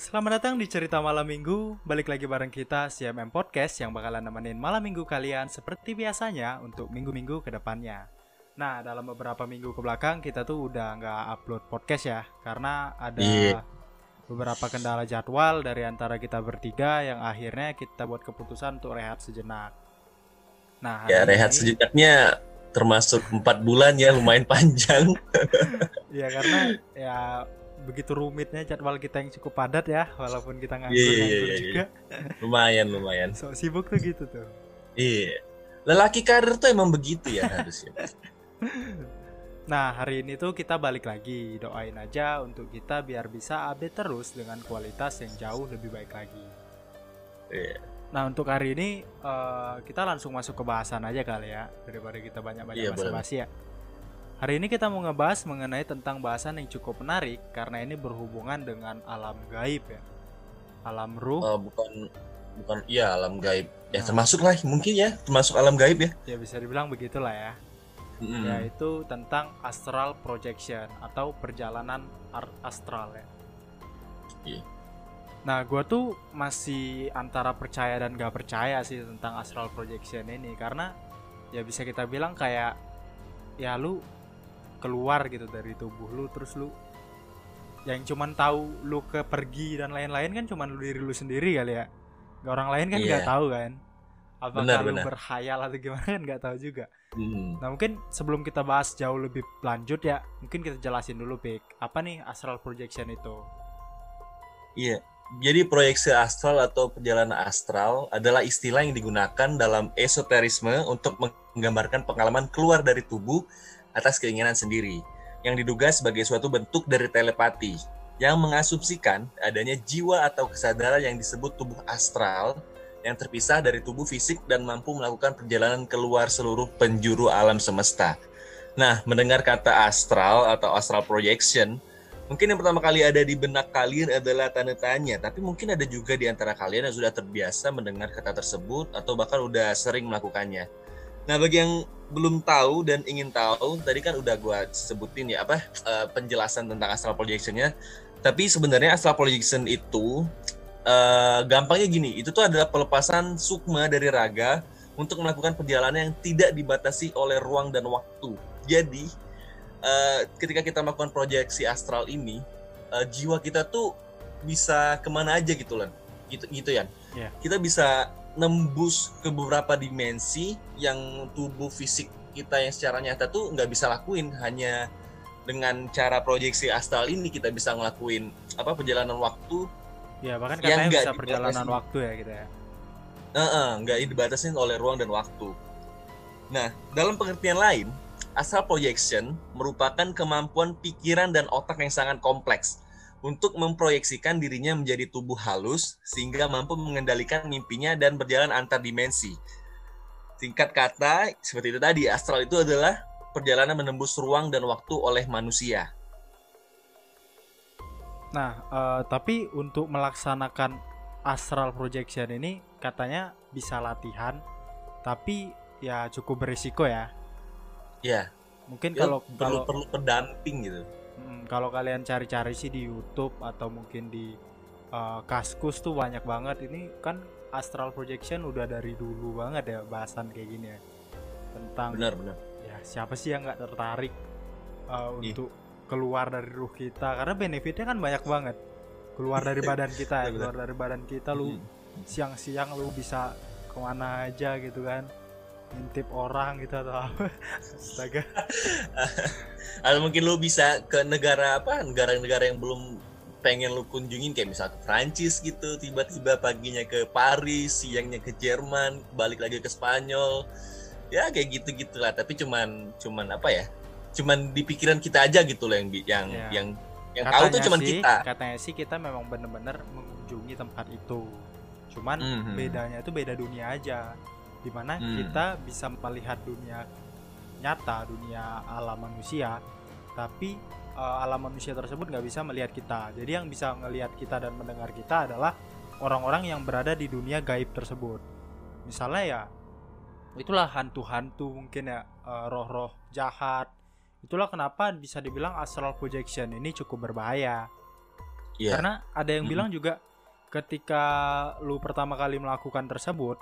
Selamat datang di Cerita Malam Minggu Balik lagi bareng kita CMM Podcast Yang bakalan nemenin malam minggu kalian Seperti biasanya untuk minggu-minggu ke depannya Nah dalam beberapa minggu ke belakang Kita tuh udah nggak upload podcast ya Karena ada Iya. beberapa kendala jadwal Dari antara kita bertiga Yang akhirnya kita buat keputusan untuk rehat sejenak Nah Ya rehat ini- sejejaknya termasuk empat bulan ya lumayan panjang. Ya karena ya begitu rumitnya jadwal kita yang cukup padat ya Walaupun kita nganggur, iya, nganggur iya, juga lumayan lumayan. So sibuk tuh gitu tuh Iya. Lelaki karir tuh emang begitu ya harusnya. Nah, hari ini tuh kita balik lagi. Doain aja untuk kita biar bisa update terus dengan kualitas yang jauh lebih baik lagi. Iya. Nah, untuk hari ini eh, kita langsung masuk ke bahasan aja kali ya, daripada kita banyak-banyak Iya, basa-basi ya. Hari ini kita mau ngebahas mengenai tentang bahasan yang cukup menarik karena ini berhubungan dengan alam gaib ya. Alam ruh, Oh, bukan bukan iya alam gaib. Ya Nah. termasuk lah mungkin ya termasuk alam gaib ya. ya bisa dibilang begitulah ya. Mm-mm. Yaitu tentang astral projection atau perjalanan astral ya. Iya. Nah, gue tuh masih antara percaya dan gak percaya sih tentang astral projection ini karena ya bisa kita bilang kayak ya lu keluar gitu dari tubuh lu terus lu yang cuman tahu lu ke pergi dan lain-lain kan cuman lu diri lu sendiri kali ya. Gak orang lain kan Iya. nggak tahu kan. Apakah Benar, lu benar. berhayal atau gimana kan nggak tahu juga. Mm. Nah mungkin sebelum kita bahas jauh lebih lanjut ya, mungkin kita jelasin dulu Pik, apa nih astral projection itu? Iya. Jadi proyeksi astral atau perjalanan astral adalah istilah yang digunakan dalam esoterisme untuk menggambarkan pengalaman keluar dari tubuh atas keinginan sendiri yang diduga sebagai suatu bentuk dari telepati yang mengasumsikan adanya jiwa atau kesadaran yang disebut tubuh astral yang terpisah dari tubuh fisik dan mampu melakukan perjalanan keluar seluruh penjuru alam semesta. Nah, mendengar kata astral atau astral projection, mungkin yang pertama kali ada di benak kalian adalah tanda tanya, tapi mungkin ada juga di antara kalian yang sudah terbiasa mendengar kata tersebut atau bahkan udah sering melakukannya. Nah, bagi yang belum tahu dan ingin tahu, tadi kan udah gua sebutin ya apa eh, penjelasan tentang astral projectionnya. Tapi sebenarnya astral projection itu eh, gampangnya gini, itu tuh adalah pelepasan sukma dari raga untuk melakukan perjalanan yang tidak dibatasi oleh ruang dan waktu. Jadi eh, ketika kita melakukan proyeksi astral ini, eh, jiwa kita tuh bisa ke mana aja gitu lan, gitu gitu ya. Iya. Kita bisa nembus ke beberapa dimensi yang tubuh fisik kita yang secara nyata tuh nggak bisa lakuin hanya dengan cara proyeksi astral ini kita bisa ngelakuin apa perjalanan waktu Ya bahkan Yang katanya nggak bisa perjalanan waktu ya gitu ya. Heeh, nggak dibatasin oleh ruang dan waktu. Nah, dalam pengertian lain, astral projection merupakan kemampuan pikiran dan otak yang sangat kompleks untuk memproyeksikan dirinya menjadi tubuh halus sehingga mampu mengendalikan mimpinya dan berjalan antar dimensi. Singkat kata, seperti itu tadi, astral itu adalah perjalanan menembus ruang dan waktu oleh manusia. Nah, eh, tapi untuk melaksanakan astral projection ini katanya bisa latihan, tapi ya cukup berisiko ya. Ya, Mungkin ya, kalau perlu kalau perlu pendamping gitu. Mm, kalau kalian cari-cari sih di YouTube atau mungkin di eh, Kaskus tuh banyak banget. Ini kan astral projection udah dari dulu banget ya bahasan kayak gini ya. Tentang Benar, benar. ya siapa sih yang nggak tertarik uh, Iya. untuk keluar dari ruh kita karena benefitnya kan banyak banget keluar dari badan kita ya keluar dari badan kita lu Hmm. siang-siang lu bisa ke mana aja gitu kan ngintip orang gitu atau apa? Astaga. Atau mungkin lu bisa ke negara apa? Negara-negara yang belum pengen lu kunjungin kayak misal ke Prancis gitu tiba-tiba paginya ke Paris siangnya ke Jerman balik lagi ke Spanyol. Ya kayak gitu gitulah tapi cuman cuman apa ya? Cuman di pikiran kita aja gitu loh yang yang Ya. yang yang tahu tuh cuman sih, kita. katanya sih kita memang bener-bener mengunjungi tempat itu. Cuman Mhm. bedanya itu beda dunia aja di mana Hmm. kita bisa melihat dunia nyata dunia alam manusia tapi eh, alam manusia tersebut nggak bisa melihat kita jadi yang bisa melihat kita dan mendengar kita adalah orang-orang yang berada di dunia gaib tersebut misalnya ya itulah hantu-hantu mungkin ya eh, roh-roh jahat itulah kenapa bisa dibilang astral projection ini cukup berbahaya Iya. Karena ada yang Mm-mm. bilang juga ketika lu pertama kali melakukan tersebut,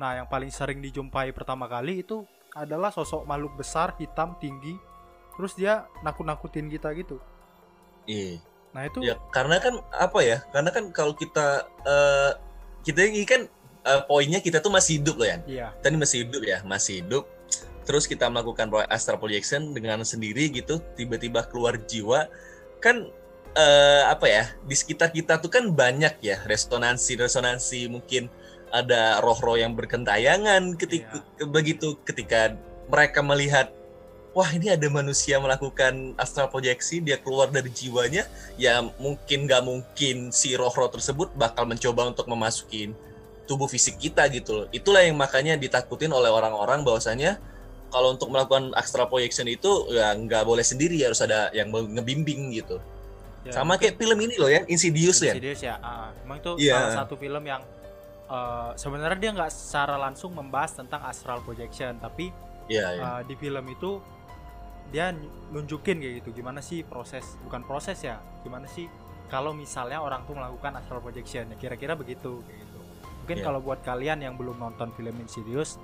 nah yang paling sering dijumpai pertama kali itu adalah sosok makhluk besar, hitam, tinggi, terus dia nakut-nakutin kita gitu. Iya. Nah itu Ya, karena kan apa ya? Karena kan kalau kita eh, kita ini kan eh, poinnya kita tuh masih hidup loh ya. iya, Kita ini masih hidup ya, masih hidup. Terus kita melakukan astral projection dengan sendiri gitu, tiba-tiba keluar jiwa. Kan eh, apa ya? Di sekitar kita tuh kan banyak ya resonansi-resonansi mungkin ada roh-roh yang berkentayangan ketika begitu ketika mereka melihat wah ini ada manusia melakukan astral proyeksi dia keluar dari jiwanya ya mungkin nggak mungkin si roh-roh tersebut bakal mencoba untuk memasukin tubuh fisik kita gitu loh itulah yang makanya ditakutin oleh orang-orang bahwasanya kalau untuk melakukan astral projection itu ya nggak boleh sendiri harus ada yang ngebimbing gitu ya, sama kayak film ini loh ya Insidious ya Insidious ya. Ah, emang itu Iya. salah satu film yang eh, sebenarnya dia nggak secara langsung membahas tentang astral projection, tapi Iya, iya. uh, di film itu dia nunjukin kayak gitu gimana sih proses bukan proses ya gimana sih kalau misalnya orang tuh melakukan astral projection ya kira-kira begitu kayak gitu mungkin Iya. kalau buat kalian yang belum nonton film Insidious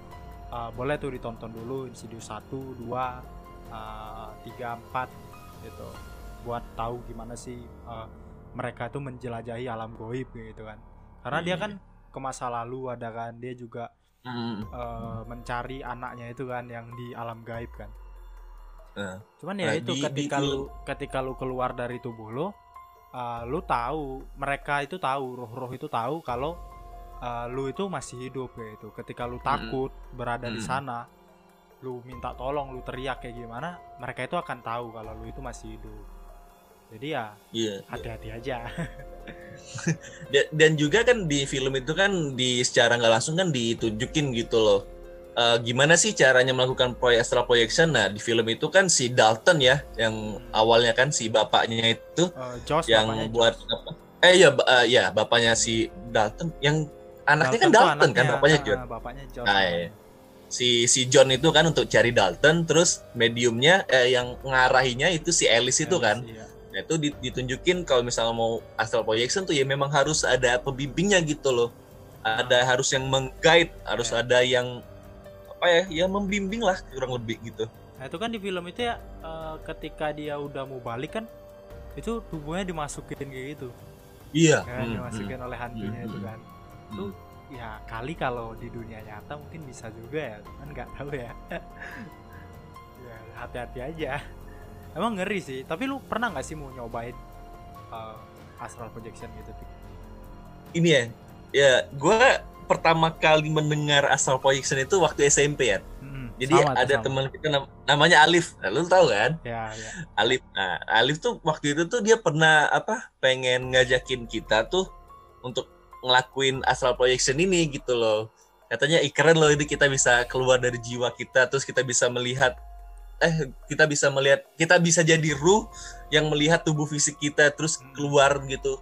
uh, boleh tuh ditonton dulu Insidious 1, 2, uh, 3, 4 gitu buat tahu gimana sih uh, mereka tuh menjelajahi alam goib gitu kan karena dia Iya. kan ke masa lalu ada kan dia juga Mm, eh, mencari anaknya itu kan yang di alam gaib kan. Nah. Cuman ya Nah, itu di- ketika di- lu ketika lu keluar dari tubuh lu, eh, lu tahu mereka itu tahu roh-roh itu tahu kalau eh, lu itu masih hidup kayak itu. Ketika lu takut berada di Mm-mm. sana, lu minta tolong, lu teriak kayak gimana, mereka itu akan tahu kalau lu itu masih hidup. Jadi ya iya hati-hati aja. Da- dan juga kan di film itu kan di secara nggak langsung kan ditunjukin gitu loh Eh, gimana sih caranya melakukan proyek astral projection nah di film itu kan si Dalton ya yang awalnya kan si bapaknya itu Eh, Josh yang bapaknya buat Josh. apa eh ya eh, ya bapaknya si Dalton yang anaknya kan Dalton kan anaknya, bapaknya ah, John bapaknya Josh. Nah, iya. si si John itu kan untuk cari Dalton terus mediumnya eh, yang ngarahinya itu si Alice itu kan Iya. Nah, itu di- ditunjukin kalau misalnya mau astral projection tuh ya memang harus ada pembimbingnya gitu loh. Ada harus yang meng-guide, harus Ya. ada yang apa ya, yang membimbing lah kurang lebih gitu. Nah itu kan di film itu ya eh, ketika dia udah mau balik kan itu tubuhnya dimasukin kayak gitu Iya. kan Hmm, dimasukin oleh hantunya Hmm, itu hmm. kan hmm. Tuh. ya kali kalau di dunia nyata mungkin bisa juga ya kan nggak tahu ya ya hati-hati aja emang ngeri sih tapi lu pernah nggak sih mau nyobain eh, astral projection gitu? Ini ya, ya gue pertama kali mendengar astral projection itu waktu SMP ya. Mm-mm, Jadi sama ada teman kita nam- namanya Alif. Nah, lu tahu kan? ya ya Alif. Nah, Alif tuh waktu itu tuh dia pernah apa? Pengen ngajakin kita tuh untuk ngelakuin astral projection ini gitu loh. Katanya "Ih, keren loh ini kita bisa keluar dari jiwa kita terus kita bisa melihat eh kita bisa melihat kita bisa jadi ruh yang melihat tubuh fisik kita terus Hmm. keluar gitu.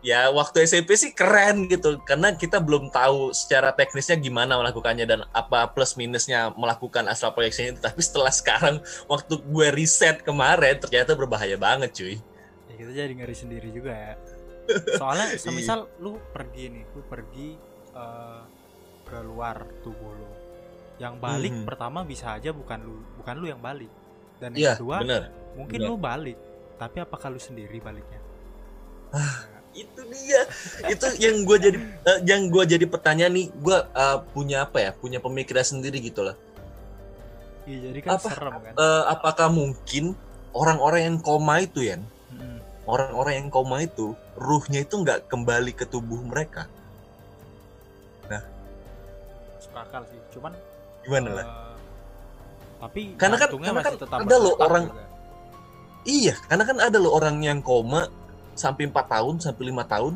Ya waktu SMP sih keren gitu karena kita belum tahu secara teknisnya gimana melakukannya dan apa plus minusnya melakukan astral projection itu tapi setelah sekarang waktu gue riset kemarin ternyata berbahaya banget cuy ya kita jadi ngeri sendiri juga ya soalnya Iya. semisal lu pergi nih lu pergi eh, keluar tubuh lu yang balik Mhm. pertama bisa aja bukan lu bukan lu yang balik. Dan yang kedua bener mungkin benar. lu balik. Tapi apakah lu sendiri baliknya? Itu dia. Itu yang gue jadi eh, yang gue jadi pertanyaan nih. Gue eh, punya apa ya? Punya pemikiran sendiri gitu lah iya jadi kan Apa? serem kan? Eh, apakah mungkin orang-orang yang koma itu ya Mm-mm. orang-orang yang koma itu ruhnya itu nggak kembali ke tubuh mereka? Masuk akal sih. Cuman gimana eh, lah tapi Karena kan- karena masih kan tetap ada loh orang- juga. iya karena kan ada loh orang yang koma sampai empat tahun sampai lima tahun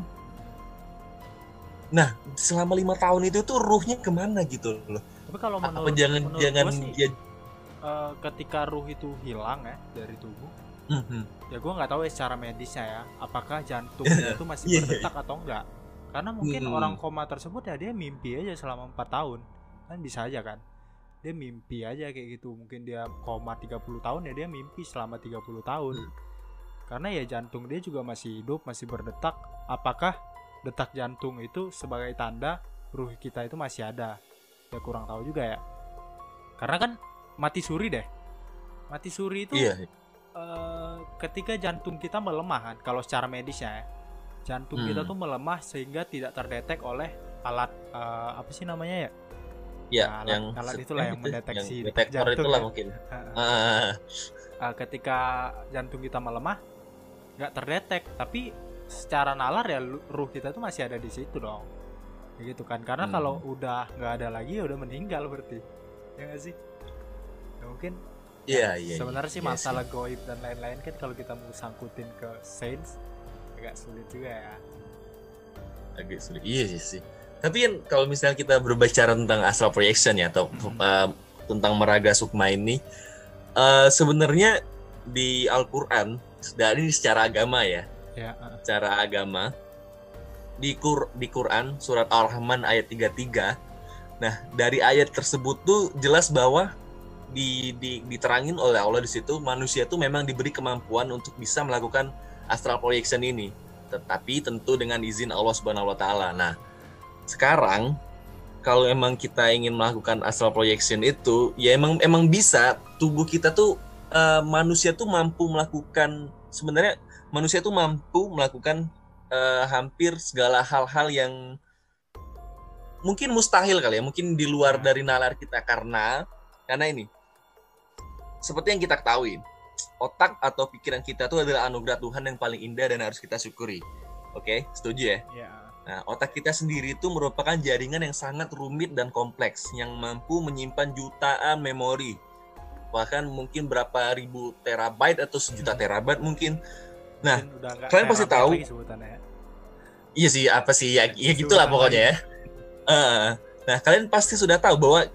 nah selama lima tahun itu tuh ruhnya ke mana gitu loh tapi kalau apa menurut jangan menurut jangan sih, dia eh, ketika ruh itu hilang ya dari tubuh Mhm. ya gue nggak tahu ya secara medisnya ya apakah jantungnya itu masih Iya, iya. berdetak atau enggak karena mungkin Hmm. orang koma tersebut ya dia mimpi aja selama empat tahun kan bisa aja kan dia mimpi aja kayak gitu. Mungkin dia koma 30 tahun ya dia mimpi selama 30 tahun. Hmm. karena ya jantung dia juga masih hidup masih berdetak. Apakah detak jantung itu sebagai tanda ruh kita itu masih ada? Ya kurang tahu juga ya. Karena kan mati suri deh. Mati suri itu iya eh, ketika jantung kita melemah kan kalau secara medisnya ya jantung kita Hmm. tuh melemah sehingga tidak terdetek oleh alat eh, apa sih namanya ya ya alat- yang alat itulah yang mendeteksi yang detektor jantung itulah ya. mungkin Eh, Ah, eh, ketika jantung kita melemah nggak terdetek tapi secara nalar ya ruh kita tuh masih ada di situ dong. Kayak gitu kan karena Hmm. kalau udah nggak ada lagi ya udah meninggal berarti. Ya nggak sih? Ya mungkin iya iya sebenarnya sih iya masalah goib dan lain-lain kan kalau kita mau sangkutin ke sains agak sulit juga ya. Agak sulit. Iya sih sih tapi kan kalau misalnya kita berbicara tentang astral projection ya atau Hmm. uh, tentang meraga sukma ini uh, sebenarnya di Al-Qur'an dari secara agama ya ya eh. secara agama di Qur di Quran surat Al-Rahman ayat 33 nah dari ayat tersebut tuh jelas bahwa di, di diterangin oleh Allah di situ manusia tuh memang diberi kemampuan untuk bisa melakukan astral projection ini tetapi tentu dengan izin Allah Subhanahu wa taala. Nah, sekarang kalau emang kita ingin melakukan astral projection itu ya emang emang bisa. Tubuh kita tuh eh, manusia tuh mampu melakukan sebenarnya manusia tuh mampu melakukan eh, hampir segala hal-hal yang mungkin mustahil kali ya mungkin di luar dari nalar kita. Karena karena ini seperti yang kita ketahui otak atau pikiran kita tuh adalah anugerah Tuhan yang paling indah dan harus kita syukuri. Oke setuju ya? Ya Nah, otak kita sendiri itu merupakan jaringan yang sangat rumit dan kompleks yang mampu menyimpan jutaan memori. Bahkan mungkin berapa ribu terabyte atau sejuta terabyte mungkin. Nah, Mungkin kalian pasti tahu. ya. Iya sih, apa sih ya, ya gitulah pokoknya ya. Eh, nah, kalian pasti sudah tahu bahwa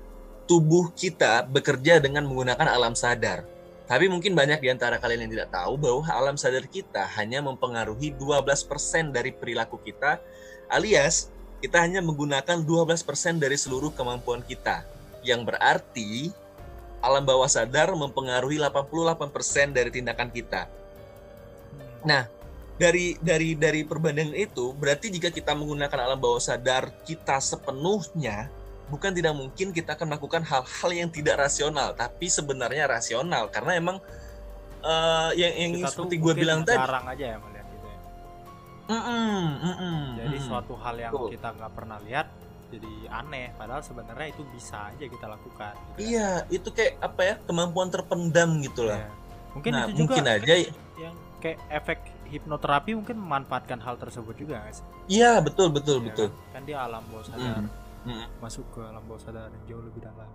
tubuh kita bekerja dengan menggunakan alam sadar. Tapi mungkin banyak di antara kalian yang tidak tahu bahwa alam sadar kita hanya mempengaruhi 12% dari perilaku kita, alias kita hanya menggunakan 12% dari seluruh kemampuan kita. Yang berarti alam bawah sadar mempengaruhi 88% dari tindakan kita. Hmm. Nah, dari dari dari perbandingan itu berarti jika kita menggunakan alam bawah sadar kita sepenuhnya bukan tidak mungkin kita akan melakukan hal-hal yang tidak rasional tapi sebenarnya rasional karena emang eh, yang yang Kita seperti gue bilang tadi aja ya gitu ya. Mm-mm, mm-mm, jadi mm-mm. suatu hal yang Betul. kita nggak pernah lihat jadi aneh padahal sebenarnya itu bisa aja kita lakukan gitu kan. iya itu kayak apa ya kemampuan terpendam gitu lah Ya. mungkin nah itu juga mungkin aja yang kayak efek hipnoterapi mungkin memanfaatkan hal tersebut juga sih iya betul betul Ya betul kan? kan dia alam bawah sadar Mm, mm. masuk ke alam bawah sadar yang jauh lebih dalam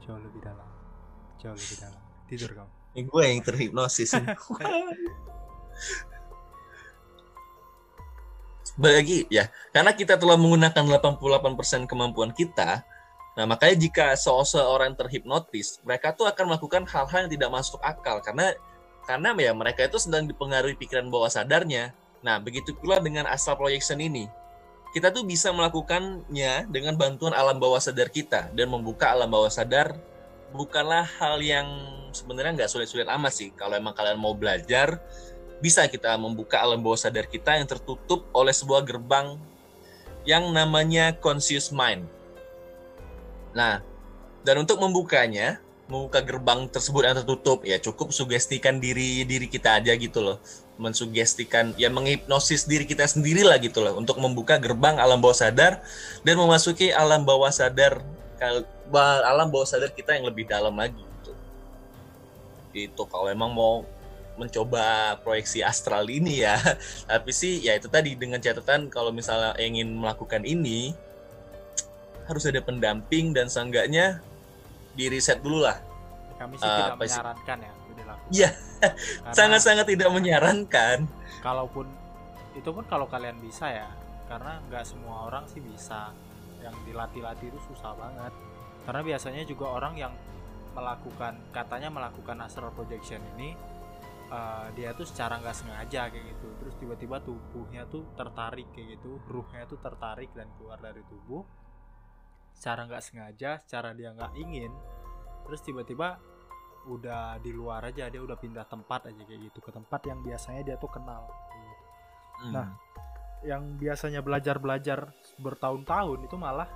jauh lebih dalam jauh lebih dalam tidur kamu Ini gue yang terhipnosis Lagi ya, karena kita telah menggunakan 88% kemampuan kita, nah makanya jika seseorang terhipnotis, mereka tuh akan melakukan hal-hal yang tidak masuk akal karena karena ya mereka itu sedang dipengaruhi pikiran bawah sadarnya. Nah, begitu pula dengan astral projection ini. Kita tuh bisa melakukannya dengan bantuan alam bawah sadar kita dan membuka alam bawah sadar bukanlah hal yang sebenarnya nggak sulit-sulit amat sih. Kalau emang kalian mau belajar, bisa kita membuka alam bawah sadar kita yang tertutup oleh sebuah gerbang yang namanya conscious mind. Nah, dan untuk membukanya, membuka gerbang tersebut yang tertutup, ya cukup sugestikan diri diri kita aja gitu loh. Mensugestikan, ya menghipnosis diri kita sendiri lah gitu loh. Untuk membuka gerbang alam bawah sadar dan memasuki alam bawah sadar alam bawah sadar kita yang lebih dalam lagi gitu. Itu kalau emang mau mencoba proyeksi astral ini ya. Tapi sih ya itu tadi dengan catatan kalau misalnya ingin melakukan ini harus ada pendamping dan seenggaknya di riset dulu lah. kami sih Eh, tidak sih? menyarankan ya dilakukan Iya, sangat-sangat tidak menyarankan. kalaupun itu pun kalau kalian bisa ya karena nggak semua orang sih bisa yang dilatih-latih itu susah banget karena biasanya juga orang yang melakukan katanya melakukan astral projection ini eh, dia tuh secara nggak sengaja kayak gitu terus tiba-tiba tubuhnya tuh tertarik kayak gitu ruhnya tuh tertarik dan keluar dari tubuh secara nggak sengaja secara dia nggak ingin terus tiba-tiba udah di luar aja dia udah pindah tempat aja kayak gitu ke tempat yang biasanya dia tuh kenal gitu. Hmm. Nah. yang biasanya belajar belajar bertahun-tahun itu malah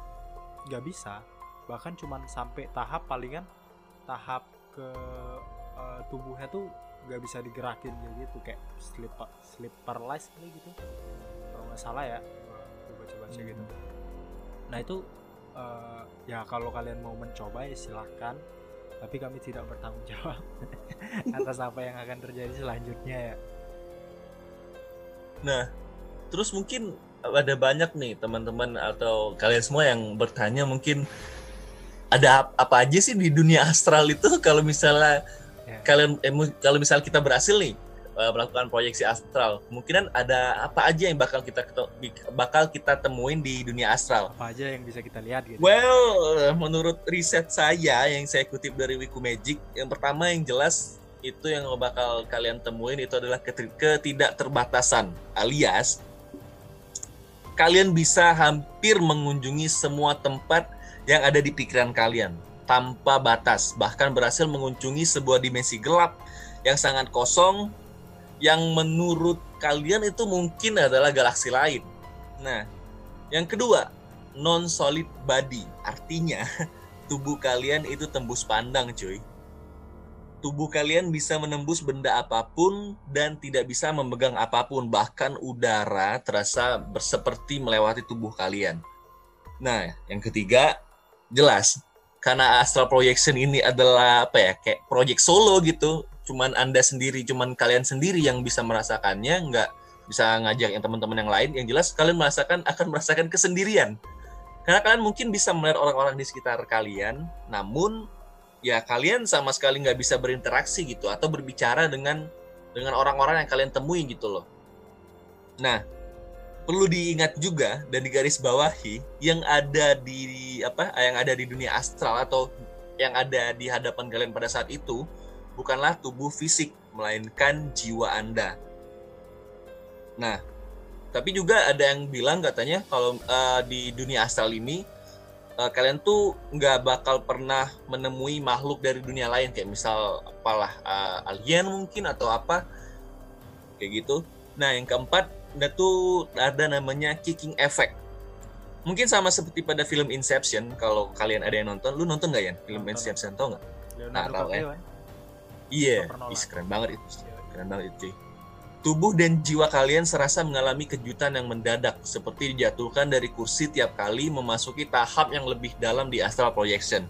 nggak bisa bahkan cuman sampai tahap palingan tahap ke eh, tubuhnya tuh nggak bisa digerakin kayak gitu kayak sleep sleep paralysis kali gitu. Kalau nggak salah ya gue baca baca Hmm. gitu. Nah itu eh, ya kalau kalian mau mencoba ya silahkan tapi kami tidak bertanggung jawab atas apa yang akan terjadi selanjutnya ya. Nah, terus mungkin ada banyak nih teman-teman atau kalian semua yang bertanya mungkin ada ap- apa aja sih di dunia astral itu? Kalau misalnya Ya. kalian eh, kalau misalnya kita berhasil nih eh, melakukan proyeksi astral, kemungkinan ada apa aja yang bakal kita bakal kita temuin di dunia astral. apa aja yang bisa kita lihat gitu Well, eh, menurut riset saya yang saya kutip dari Wikumagic, yang pertama yang jelas itu yang bakal kalian temuin itu adalah keti- ketidakterbatasan, alias kalian bisa hampir mengunjungi semua tempat yang ada di pikiran kalian tanpa batas, bahkan berhasil mengunjungi sebuah dimensi gelap yang sangat kosong yang menurut kalian itu mungkin adalah galaksi lain. Nah, yang kedua, non solid body. Artinya tubuh kalian itu tembus pandang cuy. Tubuh kalian bisa menembus benda apa pun dan tidak bisa memegang apa pun. Bahkan udara terasa seperti melewati tubuh kalian. Nah yang ketiga jelas karena astral projection ini adalah apa ya kayak project solo gitu. Cuman anda sendiri cuman kalian sendiri yang bisa merasakannya nggak bisa ngajak yang teman-teman yang lain. Yang jelas kalian merasakan akan merasakan kesendirian. Karena kalian mungkin bisa melihat orang-orang di sekitar kalian, namun ya kalian sama sekali nggak bisa berinteraksi gitu atau berbicara dengan dengan orang-orang yang kalian temui gitu loh. Nah, perlu diingat juga dan digaris bawahi yang ada di apa yang ada di dunia astral atau yang ada di hadapan kalian pada saat itu bukanlah tubuh fisik melainkan jiwa Anda. Nah, tapi juga ada yang bilang katanya kalau eh, di dunia astral ini eh, kalian tuh nggak bakal pernah menemui makhluk dari dunia lain kayak misal apalah eh, alien mungkin atau apa kayak gitu. Nah yang keempat ada tuh ada namanya kicking effect. Mungkin sama seperti pada film Inception kalau kalian ada yang nonton, lu nonton nggak ya film Nonton. Inception tau nggak? Tahu, DiCaprio kan Iya, ih, keren banget itu, keren banget itu. cuy. Tubuh dan jiwa kalian serasa mengalami kejutan yang mendadak, seperti dijatuhkan dari kursi tiap kali memasuki tahap yang lebih dalam di astral projection.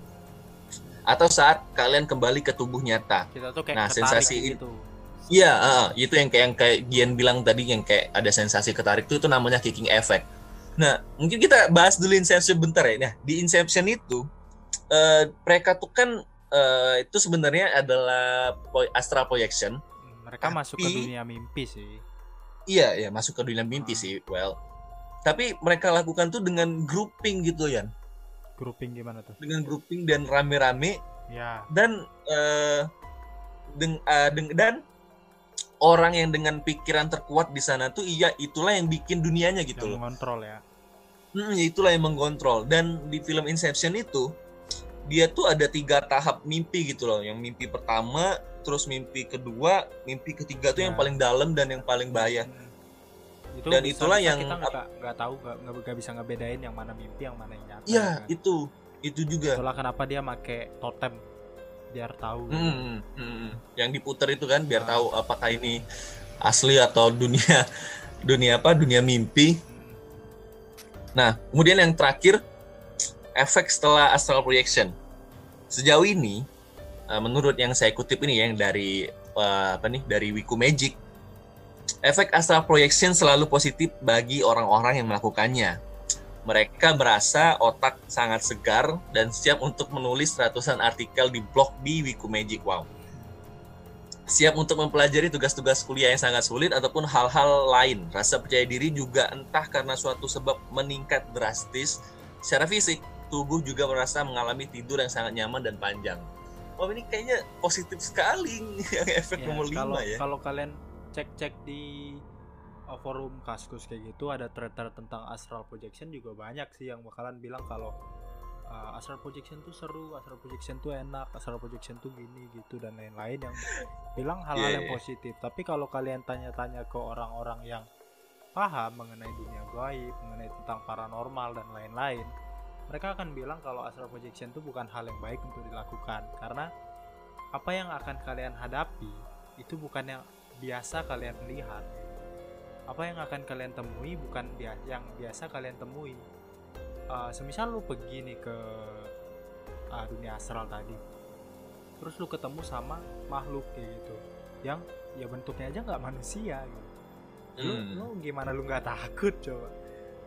Atau saat kalian kembali ke tubuh nyata. kita tuh kayak Nah, sensasi- gitu Iya, ah, itu yang kayak yang kayak Gian bilang tadi yang kayak ada sensasi ketarik itu itu namanya kicking effect. Nah, mungkin kita bahas dulu Inception bentar ya. Nah, di Inception itu eh, mereka tuh kan eh, itu sebenarnya adalah astral projection Hmm, mereka masuk ke Tapi- dunia mimpi sih Iya, ya masuk ke dunia mimpi Ah. sih. Well, tapi mereka lakukan tuh dengan grouping gitu ya, grouping gimana tuh dengan grouping dan rame-rame ya dan eh deng, eh, deng- dan orang yang dengan pikiran terkuat di sana tuh iya itulah yang bikin dunianya gitu yang loh. mengontrol ya Hmm, itulah yang mengkontrol. Dan di film Inception itu dia tuh ada tiga tahap mimpi gitu loh. Yang mimpi pertama, terus mimpi kedua, mimpi ketiga tuh yang Ya. paling dalam dan yang paling bahaya. Hmm. itu Dan bisa- itulah bisa yang- kita nggak nggak tahu nggak bisa ngebedain yang mana mimpi yang mana yang nyata Iya, kan. itu itu juga. itulah kenapa dia make totem biar tahu Hmm, hmm, hmm. Yang diputer itu kan biar Ah. tahu apakah ini asli atau dunia dunia apa? Dunia mimpi. Nah, kemudian yang terakhir efek setelah astral projection. Sejauh ini eh, menurut yang saya kutip ini ya, yang dari eh, apa nih dari Wikumagic, efek astral projection selalu positif bagi orang-orang yang melakukannya. Mereka merasa otak sangat segar dan siap untuk menulis ratusan artikel di blog di Wikumagic. Wow. Siap untuk mempelajari tugas-tugas kuliah yang sangat sulit ataupun hal-hal lain. Rasa percaya diri juga entah karena suatu sebab meningkat drastis secara fisik, tubuh juga merasa mengalami tidur yang sangat nyaman dan panjang. Wah ini kayaknya positif sekali yang efek Ya, nomor kalau 5 ya. kalau kalian cek-cek di forum kaskus kayak gitu ada thread-thread tentang astral projection juga banyak sih yang bakalan bilang kalau uh, astral projection tuh seru astral projection tuh enak astral projection tuh gini gitu dan lain-lain yang bilang hal-hal Yeah, yang yeah. positif. Tapi kalau kalian tanya-tanya ke orang-orang yang paham mengenai dunia gaib mengenai tentang paranormal dan lain-lain mereka akan bilang kalau astral projection itu bukan hal yang baik untuk dilakukan. Karena apa yang akan kalian hadapi itu bukan yang biasa kalian lihat apa yang akan kalian temui bukan dia yang biasa kalian temui. Uh, semisal lu pergi nih ke uh, dunia astral tadi terus lu ketemu sama makhluk kayak gitu yang ya bentuknya aja nggak manusia gitu. Lu, Hmm. lu gimana lu nggak takut coba?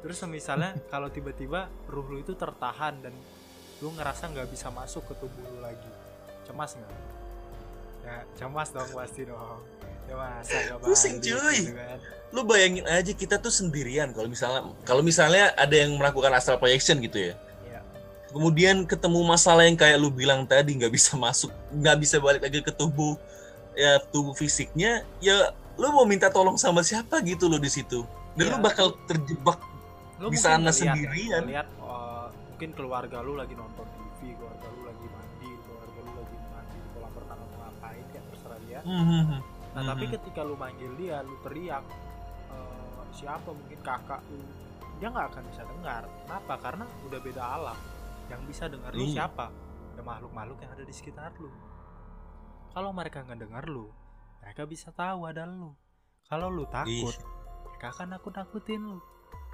Terus misalnya kalau tiba-tiba ruh lu itu tertahan dan lu ngerasa nggak bisa masuk ke tubuh lu lagi cemas nggak ya cemas dong pasti dong ya masa nggak Pusing, cuy. gitu kan. lu bayangin aja kita tuh sendirian kalau misalnya kalau misalnya ada yang melakukan astral projection gitu ya Iya. kemudian ketemu masalah yang kayak lu bilang tadi nggak bisa masuk nggak bisa balik lagi ke tubuh ya tubuh fisiknya ya lu mau minta tolong sama siapa gitu lo di situ dan Iya. lu bakal terjebak lu Di sana ngeliat ya, sendirian. uh, mungkin keluarga lu lagi nonton TV keluarga terserah dia Hmm, hmm, hmm. nah tapi Mhm. ketika lu manggil dia lu teriak uh, siapa mungkin kakak lu? Dia nggak akan bisa dengar. Kenapa? Karena udah beda alam. Yang bisa dengar lu Iya. siapa? Ya makhluk-makhluk yang ada di sekitar lu. Kalau mereka nggak dengar lu mereka bisa tahu ada lu. Kalau lu takut Ih. mereka akan nakut-nakutin lu.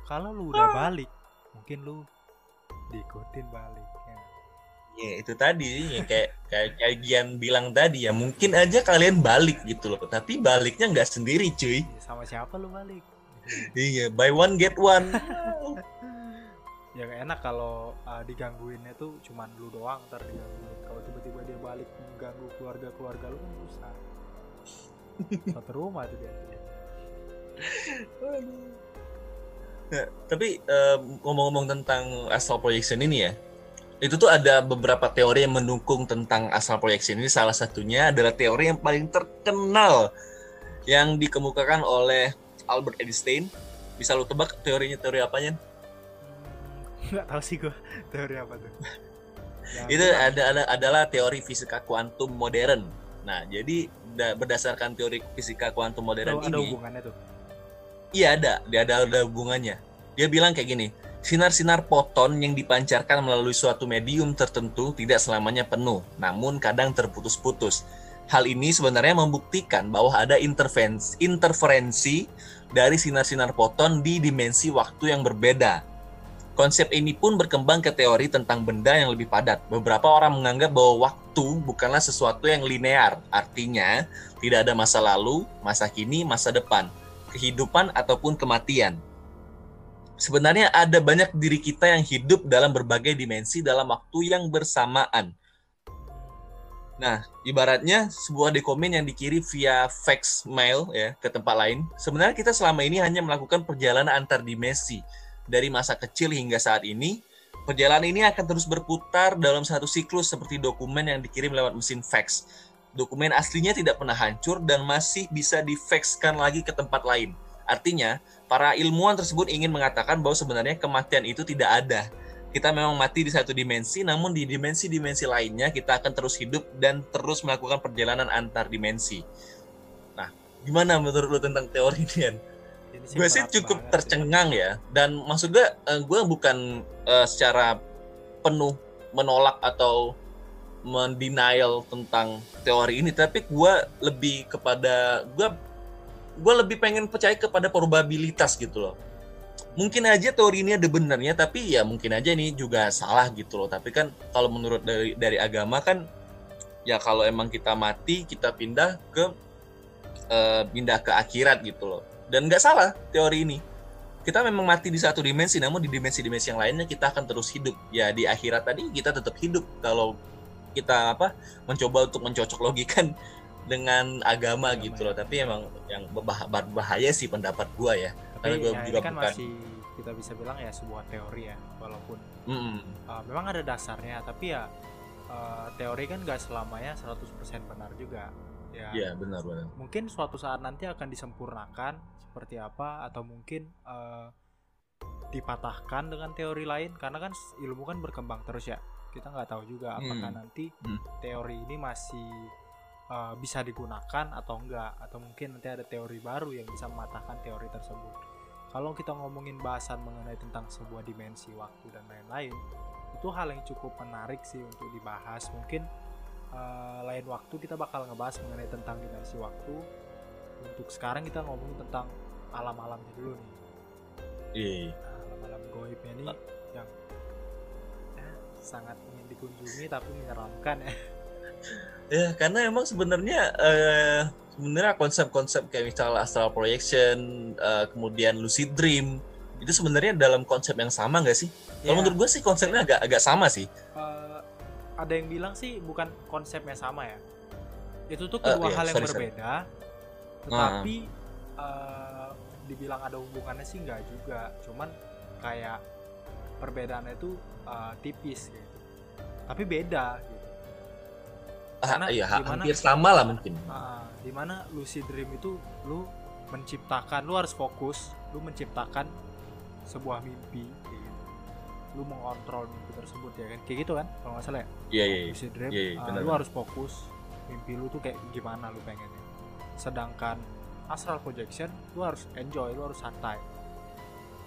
Kalau lu udah balik mungkin lu diikutin balik ya. Itu tadi ya, kayak kayak kayak Gian bilang tadi ya mungkin aja kalian balik gitu loh. Tapi baliknya nggak sendiri cuy. Ya, sama siapa lu balik? Iya buy one get one. Ya enak kalau uh, digangguinnya tuh cuman lu doang ntar digangguin. Kalau tiba-tiba dia balik mengganggu keluarga keluarga lu kan susah. Satu rumah tuh dia. Nah, tapi eh, ngomong-ngomong tentang astral projection ini ya, itu tuh ada beberapa teori yang mendukung tentang astral projection ini. Salah satunya adalah teori yang paling terkenal yang dikemukakan oleh Albert Einstein. Bisa lu tebak teorinya teori apanya? Nggak tahu sih gua teori apa tuh itu ada, ada adalah teori fisika kuantum modern. Nah, jadi da- berdasarkan teori fisika kuantum modern ada ini, hubungannya tuh Iya ada, dia ada ada hubungannya. Dia bilang kayak gini, sinar-sinar foton yang dipancarkan melalui suatu medium tertentu tidak selamanya penuh, namun kadang terputus-putus. Hal ini sebenarnya membuktikan bahwa ada intervensi, interferensi dari sinar-sinar foton di dimensi waktu yang berbeda. Konsep ini pun berkembang ke teori tentang benda yang lebih padat. Beberapa orang menganggap bahwa waktu bukanlah sesuatu yang linear, artinya tidak ada masa lalu, masa kini, masa depan kehidupan ataupun kematian. Sebenarnya ada banyak diri kita yang hidup dalam berbagai dimensi dalam waktu yang bersamaan. Nah, ibaratnya sebuah dokumen yang dikirim via fax mail ya ke tempat lain, sebenarnya kita selama ini hanya melakukan perjalanan antar dimensi dari masa kecil hingga saat ini. Perjalanan ini akan terus berputar dalam satu siklus seperti dokumen yang dikirim lewat mesin fax dokumen aslinya tidak pernah hancur dan masih bisa difaxkan lagi ke tempat lain. Artinya, para ilmuwan tersebut ingin mengatakan bahwa sebenarnya kematian itu tidak ada. Kita memang mati di satu dimensi, namun di dimensi-dimensi lainnya kita akan terus hidup dan terus melakukan perjalanan antar dimensi. Nah, gimana menurut lu tentang teori ini? Yan? Gue sih cukup tercengang ya. Dan maksud gue, eh, gue bukan eh, secara penuh menolak atau mendenial tentang teori ini, tapi gue lebih kepada gue gue lebih pengen percaya kepada probabilitas gitu loh. Mungkin aja teori ini ada benarnya, tapi ya mungkin aja ini juga salah gitu loh. Tapi kan kalau menurut dari dari agama kan ya kalau emang kita mati kita pindah ke eh, pindah ke akhirat gitu loh. Dan nggak salah teori ini. Kita memang mati di satu dimensi, namun di dimensi-dimensi yang lainnya kita akan terus hidup. Ya di akhirat tadi kita tetap hidup kalau kita apa mencoba untuk mencocok logikan dengan agama Agama, gitu ya. loh. Tapi emang yang berbah- berbahaya sih pendapat gua ya. Karena tapi gua ya, juga kan bukan. masih kita bisa bilang ya sebuah teori ya walaupun Mm-mm. uh, memang ada dasarnya tapi ya uh, teori kan gak selamanya 100% benar juga ya Iya benar benar. mungkin suatu saat nanti akan disempurnakan seperti apa atau mungkin uh, dipatahkan dengan teori lain karena kan ilmu kan berkembang terus ya kita nggak tahu juga apakah Hmm. nanti Hmm. teori ini masih uh, bisa digunakan atau enggak atau mungkin nanti ada teori baru yang bisa mematahkan teori tersebut. Kalau kita ngomongin bahasan mengenai tentang sebuah dimensi waktu dan lain-lain itu hal yang cukup menarik sih untuk dibahas. Mungkin uh, lain waktu kita bakal ngebahas mengenai tentang dimensi waktu. Untuk sekarang kita ngomongin tentang alam-alamnya dulu nih. Iya. Nah, alam-alam goibnya ini yang ya, sangat ingin dikunjungi tapi menyeramkan ya Ya, karena emang sebenarnya eh, sebenarnya konsep-konsep kayak misalnya astral projection, eh, kemudian lucid dream, itu sebenarnya dalam konsep yang sama nggak sih? Ya, Kalau menurut gue sih konsepnya agak agak sama sih. eh, ada yang bilang sih bukan konsepnya sama ya itu tuh kedua iya, hal yang sorry, sorry. berbeda tetapi eh, dibilang ada hubungannya sih nggak juga cuman kayak perbedaannya itu eh, tipis gitu tapi beda gitu Ah, Karena iya, gimana- hampir sama lah mungkin. Ah, di mana lucid dream itu lu menciptakan lu harus fokus lu menciptakan sebuah mimpi kayak gitu. Lu mengontrol mimpi tersebut ya kan? Kayak gitu kan kalau nggak salah ya? Iya, iya, iya. lucid dream Iya, iya, ah, benar, lu harus fokus mimpi lu tuh kayak gimana lu pengennya. Sedangkan astral projection lu harus enjoy lu harus santai.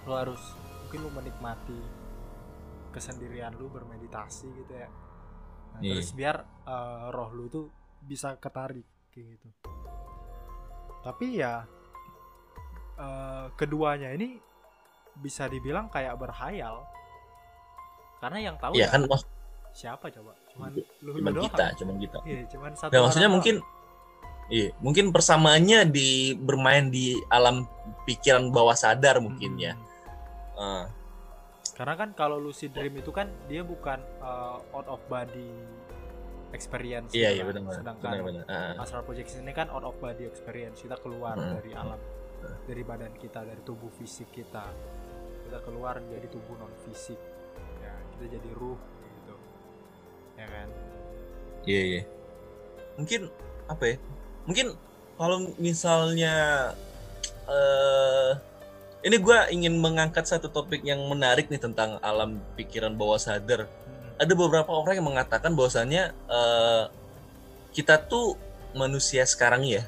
Lu harus mungkin lu menikmati kesendirian lu bermeditasi gitu ya nah, Iya. terus biar eh, roh lu tuh bisa ketarik kayak gitu tapi ya eh, keduanya ini bisa dibilang kayak berhayal karena yang tahu Iya ya kan mas, siapa coba cuman lu, lu cuman doang kita, cuman kita. iya cuman satu Nah, maksudnya orang mungkin iya, mungkin persamaannya di bermain di alam pikiran bawah sadar doang. mungkin ya. Hmm. Ah, karena kan kalau lucid dream itu kan dia bukan uh, out of body experience iya, gitu iya kan. benar sedangkan benar benar. Ah, astral projection ini kan out of body experience kita keluar Hmm. dari alam dari badan kita dari tubuh fisik kita kita keluar menjadi tubuh non fisik ya kita jadi ruh gitu ya kan Iya iya. Mungkin apa ya? Mungkin kalau misalnya eh ini gue ingin mengangkat satu topik yang menarik nih tentang alam pikiran bawah sadar. Hmm. Ada beberapa orang yang mengatakan bahwasannya eh, kita tuh manusia sekarang ya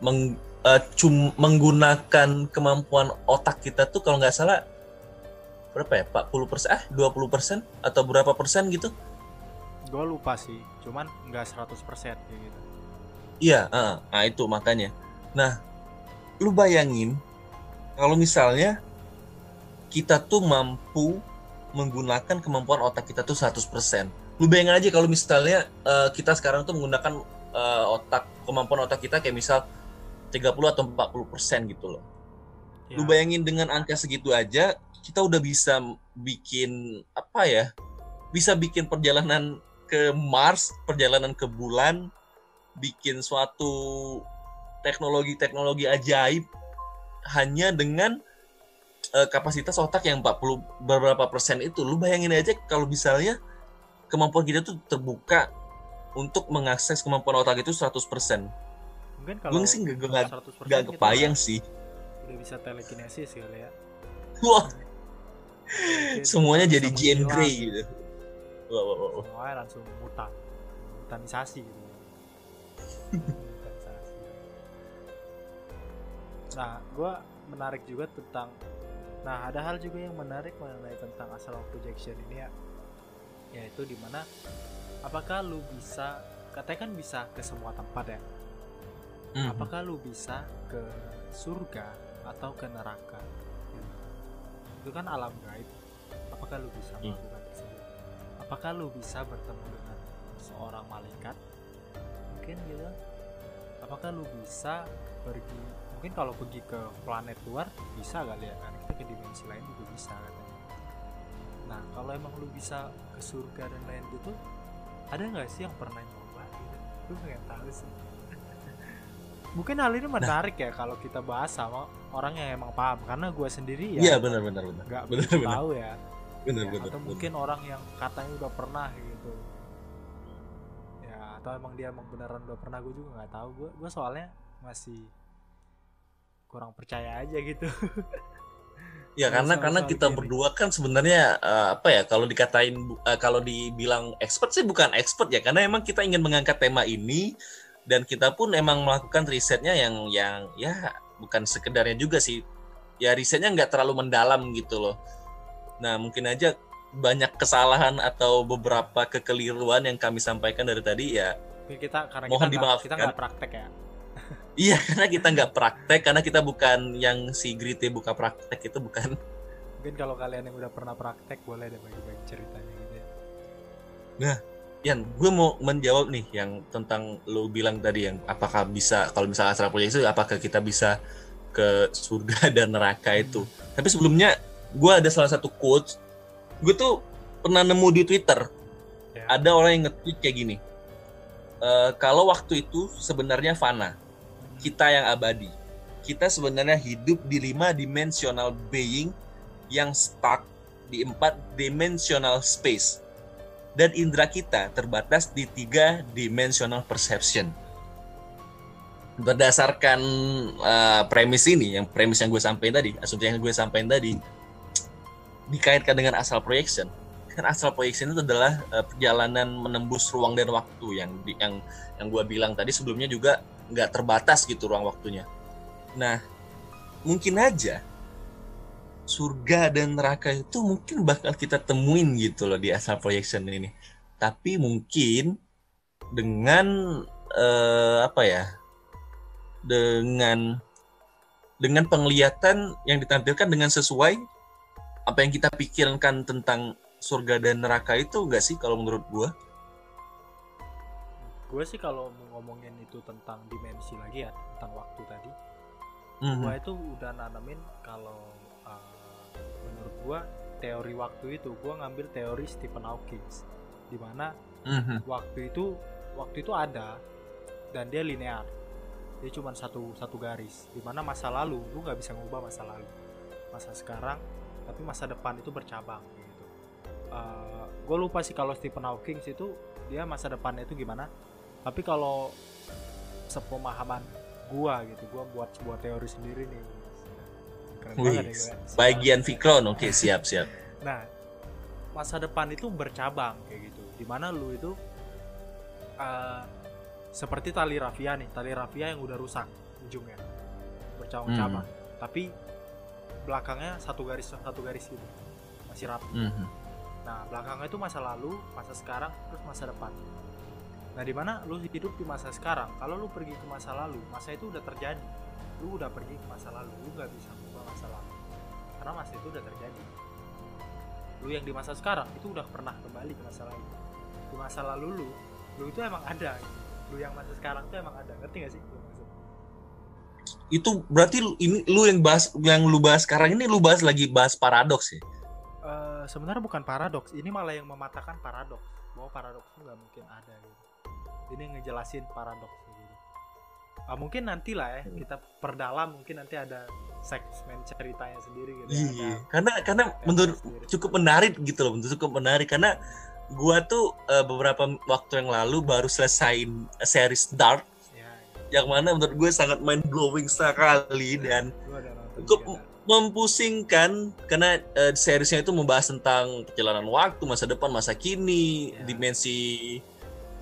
meng, eh, cum- menggunakan kemampuan otak kita tuh kalau nggak salah berapa ya 40 persen ah 20 persen atau berapa persen gitu gue lupa sih cuman nggak 100% kayak gitu Iya, ah, nah itu makanya. Nah, lu bayangin kalau misalnya kita tuh mampu menggunakan kemampuan otak kita tuh 100%. Lu bayangin aja kalau misalnya eh, kita sekarang tuh menggunakan eh, otak kemampuan otak kita kayak misal 30 atau 40% gitu loh. ya, Lu bayangin dengan angka segitu aja kita udah bisa bikin apa ya? Bisa bikin perjalanan ke Mars, perjalanan ke bulan, bikin suatu teknologi-teknologi ajaib hanya dengan eh, kapasitas otak yang 40 beberapa persen itu. Lu bayangin aja kalau misalnya kemampuan kita tuh terbuka untuk mengakses kemampuan otak itu 100%. mungkin kalau Gue sih nggak nggak 100% nggak kita kebayang sih. udah bisa telekinesis kali ya Wah, semuanya jadi Jean Grey gitu. Wah, wah, wah, wah. semuanya langsung mutan mutanisasi gitu nah gue menarik juga tentang nah ada hal juga yang menarik mengenai tentang astral projection ini ya. Yaitu di mana apakah lu bisa katanya kan bisa ke semua tempat ya? Hmm. apakah lu bisa ke surga atau ke neraka? Itu kan alam gaib. Apakah lu bisa Hmm. melakukan tersebut apakah lu bisa bertemu dengan seorang malaikat? Mungkin gitu. Apakah lu bisa pergi mungkin kalau pergi ke planet luar bisa kali ya kan kita ke dimensi lain juga bisa katanya nah kalau emang lu bisa ke surga dan lain gitu ada nggak sih yang pernah nyoba gitu lu pengen tahu sih mungkin hal ini menarik ya kalau kita bahas sama orang yang emang paham karena gue sendiri ya Iya, benar benar benar. nggak benar. tahu ya Benar Ya, benar. atau benar. mungkin orang yang katanya udah pernah gitu ya atau emang dia emang beneran udah pernah gue juga nggak tahu gue gue soalnya masih kurang percaya aja gitu Ya karena usah karena masalah kita gini. berdua kan sebenarnya eh, apa ya kalau dikatain eh, kalau dibilang expert sih bukan expert ya karena emang kita ingin mengangkat tema ini dan kita pun emang melakukan risetnya yang yang ya bukan sekedarnya juga sih ya risetnya nggak terlalu mendalam gitu loh. Nah mungkin aja banyak kesalahan atau beberapa kekeliruan yang kami sampaikan dari tadi ya kita karena Mohon kita dimaafkan. kita nggak praktek ya iya karena kita nggak praktek karena kita bukan yang si Grite buka praktek itu bukan mungkin kalau kalian yang udah pernah praktek boleh deh bagi-bagi ceritanya gitu ya Yan, gue mau menjawab nih yang tentang lo bilang tadi yang apakah bisa kalau misalnya astral projection itu apakah kita bisa ke surga dan neraka itu. Tapi sebelumnya gue ada salah satu quotes. Gue tuh pernah nemu di Twitter Ya. ada orang yang nge-tweet kayak gini. "Eh, kalau waktu itu sebenarnya fana, kita yang abadi. Kita sebenarnya hidup di lima dimensional being yang stuck di empat dimensional space dan indera kita terbatas di tiga dimensional perception. Berdasarkan uh, premis ini, yang premis yang gue sampaikan tadi, asumsi yang gue sampaikan tadi, dikaitkan dengan astral projection. Kan astral projection itu adalah uh, perjalanan menembus ruang dan waktu yang yang yang gue bilang tadi sebelumnya juga nggak terbatas gitu ruang waktunya. Nah, mungkin aja surga dan neraka itu mungkin bakal kita temuin gitu loh di astral projection ini. Tapi mungkin dengan eh, apa ya? Dengan dengan penglihatan yang ditampilkan dengan sesuai apa yang kita pikirkan tentang surga dan neraka itu enggak sih kalau menurut gua? Gue sih kalau ngomongin itu tentang dimensi lagi ya tentang waktu tadi Mhm. gue itu udah nanamin kalau uh, menurut gue teori waktu itu gue ngambil teori Stephen Hawking di mana Mhm. waktu itu waktu itu ada dan dia linear dia cuma satu satu garis di mana masa lalu lu nggak bisa ngubah masa lalu masa sekarang tapi masa depan itu bercabang gitu gue lupa sih kalau Stephen Hawking itu dia masa depannya itu gimana tapi kalau sepemahaman gua gitu gua buat sebuah teori sendiri nih Keren Wih, banget ya. Bagian Fikron, oke siap siap. Nah, masa depan itu bercabang kayak gitu. Di mana lu itu eh, seperti tali rafia nih, tali rafia yang udah rusak ujungnya, bercabang-cabang. Tapi belakangnya satu garis satu garis gitu, masih rapi. Mhm. Nah, belakangnya itu masa lalu, masa sekarang, terus masa depan. Nah, di mana lu hidup di masa sekarang, kalau lu pergi ke masa lalu, masa itu udah terjadi. Lu udah pergi ke masa lalu, lu nggak bisa mengubah masa lalu. Karena masa itu udah terjadi. Lu yang di masa sekarang itu udah pernah kembali ke masa lalu. Di masa lalu lu, lu itu emang ada. gitu. Lu yang masa sekarang tuh emang ada. Ngerti gak sih? Itu berarti lu- ini lu yang bahas yang lu bahas sekarang ini lu bahas lagi bahas paradoks ya? Eh, sebenarnya bukan paradoks, ini malah yang mematahkan paradoks bahwa paradoks itu nggak mungkin ada gitu. Ini ngejelasin paradoks gitu. Ah, mungkin nanti lah ya Hmm. kita perdalam, mungkin nanti ada segmen ceritanya sendiri gitu. ya, Iya. ada Karena karena menurut sendiri. cukup menarik gitu loh, menurut cukup menarik karena gua tuh eh, beberapa waktu yang lalu baru selesaiin series Dark Ya, yang mana menurut gue sangat mind blowing sekali dan ada nonton Cukup mempusingkan karena eh, seriesnya itu membahas tentang perjalanan waktu, masa depan, masa kini, Ya. dimensi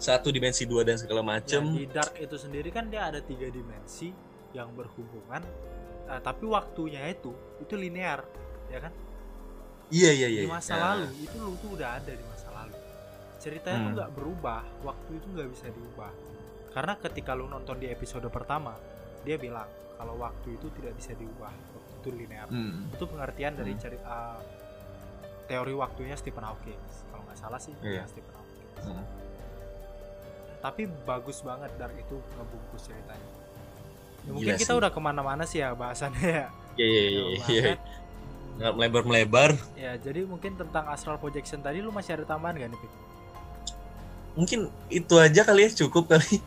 satu, dimensi dua dan segala Ya, macem. di Dark itu sendiri kan dia ada tiga dimensi yang berhubungan, eh, tapi waktunya itu itu linear, ya kan? Iya iya iya. di masa Nah, lalu itu lu tuh udah ada di masa lalu ceritanya tuh Hmm. nggak berubah waktu itu nggak bisa diubah karena ketika lu nonton di episode pertama dia bilang kalau waktu itu tidak bisa diubah waktu itu linear hmm. itu pengertian dari Hmm. cerita teori waktunya Stephen Hawking kalau nggak salah sih Iya. ya Stephen Hawking Hmm. Tapi bagus banget Dark itu ngebungkus ceritanya Ya, Gila mungkin kita sih. udah ke mana-mana sih ya bahasannya ya Iya iya iya. Iya. Nggak melebar-melebar. ya jadi mungkin tentang astral projection tadi lu masih ada tambahan gak nih Pik? Mungkin itu aja kali ya cukup kali.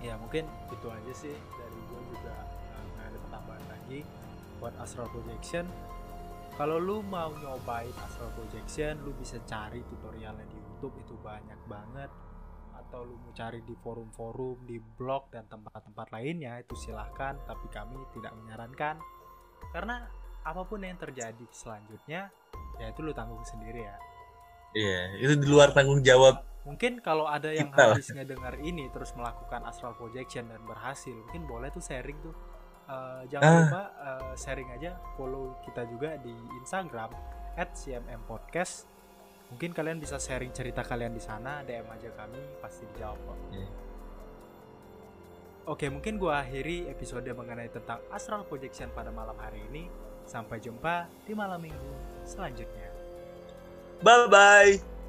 ya mungkin itu aja sih dari gue juga eh, nggak ada tambahan lagi buat astral projection kalau lu mau nyobain astral projection lu bisa cari tutorialnya di YouTube itu banyak banget atau lu mau cari di forum-forum di blog dan tempat-tempat lainnya itu silahkan. Tapi kami tidak menyarankan. Karena apa pun yang terjadi selanjutnya ya itu lu tanggung sendiri ya. Iya, itu di luar tanggung jawab. mungkin kalau ada yang Kita habis ngedengar ini terus melakukan astral projection dan berhasil mungkin boleh tuh sharing tuh. Eh, jangan Ah. lupa eh, sharing aja follow kita juga di Instagram @cmm podcast mungkin kalian bisa sharing cerita kalian di sana DM aja kami pasti dijawab kok. Iya. Oke mungkin gua akhiri episode mengenai tentang astral projection pada malam hari ini sampai jumpa di malam minggu selanjutnya Bye bye.